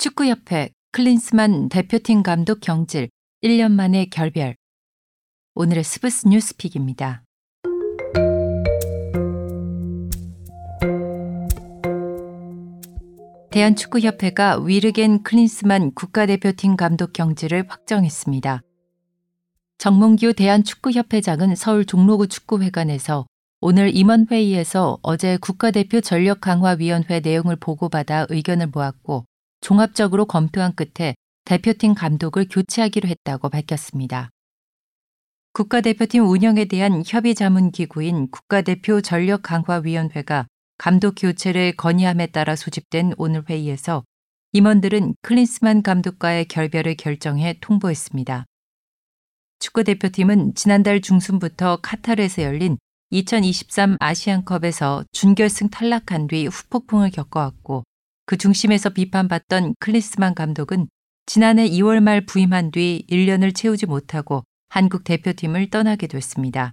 축구협회 클린스만 대표팀 감독 경질 1년 만에 결별. 오늘의 스브스 뉴스픽입니다. 대한축구협회가 위르겐 클린스만 국가대표팀 감독 경질을 확정했습니다. 정몽규 대한축구협회장은 서울 종로구 축구회관에서 오늘 임원회의에서 어제 국가대표 전력강화위원회 내용을 보고받아 의견을 모았고 종합적으로 검토한 끝에 대표팀 감독을 교체하기로 했다고 밝혔습니다. 국가대표팀 운영에 대한 협의 자문 기구인 국가대표 전력 강화 위원회가 감독 교체를 건의함에 따라 소집된 오늘 회의에서 임원들은 클린스만 감독과의 결별을 결정해 통보했습니다. 축구 대표팀은 지난달 중순부터 카타르에서 열린 2023 아시안컵에서 준결승 탈락한 뒤 후폭풍을 겪어왔고 그 중심에서 비판받던 클리스만 감독은 지난해 2월 말 부임한 뒤 1년을 채우지 못하고 한국 대표팀을 떠나게 됐습니다.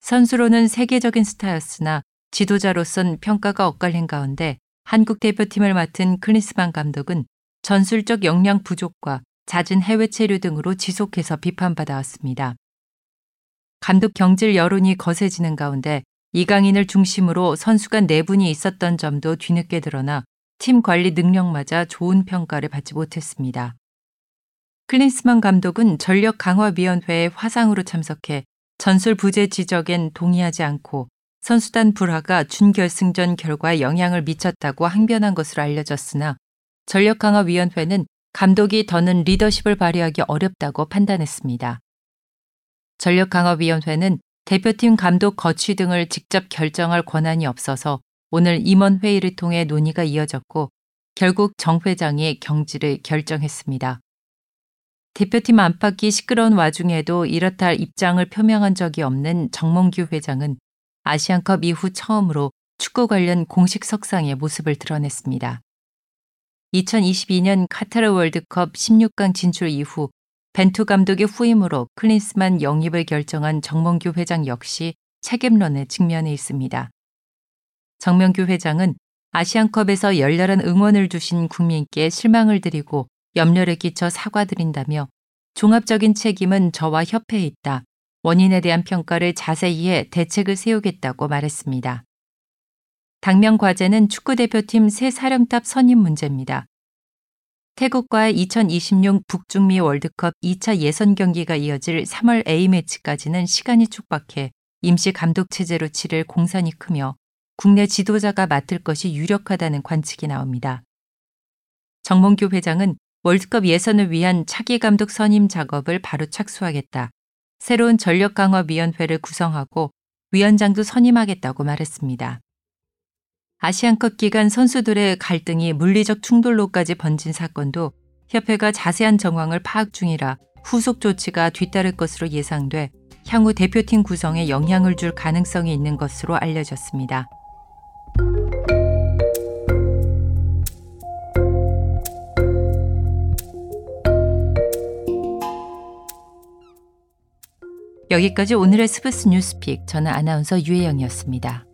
선수로는 세계적인 스타였으나 지도자로선 평가가 엇갈린 가운데 한국 대표팀을 맡은 클리스만 감독은 전술적 역량 부족과 잦은 해외 체류 등으로 지속해서 비판받아 왔습니다. 감독 경질 여론이 거세지는 가운데 이강인을 중심으로 선수 간 내분이 있었던 점도 뒤늦게 드러나 팀 관리 능력마저 좋은 평가를 받지 못했습니다. 클린스만 감독은 전력 강화위원회에 화상으로 참석해 전술 부재 지적엔 동의하지 않고 선수단 불화가 준결승전 결과에 영향을 미쳤다고 항변한 것으로 알려졌으나 전력 강화위원회는 감독이 더는 리더십을 발휘하기 어렵다고 판단했습니다. 전력 강화위원회는 대표팀 감독 거취 등을 직접 결정할 권한이 없어서 오늘 임원 회의를 통해 논의가 이어졌고 결국 정 회장이 경질을 결정했습니다. 대표팀 안팎이 시끄러운 와중에도 이렇다 할 입장을 표명한 적이 없는 정몽규 회장은 아시안컵 이후 처음으로 축구 관련 공식 석상의 모습을 드러냈습니다. 2022년 카타르 월드컵 16강 진출 이후 벤투 감독의 후임으로 클린스만 영입을 결정한 정몽규 회장 역시 책임론에 직면해 있습니다. 정명규 회장은 아시안컵에서 열렬한 응원을 주신 국민께 실망을 드리고 염려를 끼쳐 사과드린다며 종합적인 책임은 저와 협회에 있다. 원인에 대한 평가를 자세히 해 대책을 세우겠다고 말했습니다. 당면 과제는 축구대표팀 새 사령탑 선임 문제입니다. 태국과의 2026 북중미 월드컵 2차 예선 경기가 이어질 3월 A매치까지는 시간이 촉박해 임시 감독 체제로 치를 공산이 크며 국내 지도자가 맡을 것이 유력하다는 관측이 나옵니다. 정몽규 회장은 월드컵 예선을 위한 차기 감독 선임 작업을 바로 착수하겠다. 새로운 전력 강화 위원회를 구성하고 위원장도 선임하겠다고 말했습니다. 아시안컵 기간 선수들의 갈등이 물리적 충돌로까지 번진 사건도 협회가 자세한 정황을 파악 중이라 후속 조치가 뒤따를 것으로 예상돼 향후 대표팀 구성에 영향을 줄 가능성이 있는 것으로 알려졌습니다. 여기까지 오늘의 스브스 뉴스픽. 저는 아나운서 유혜영이었습니다.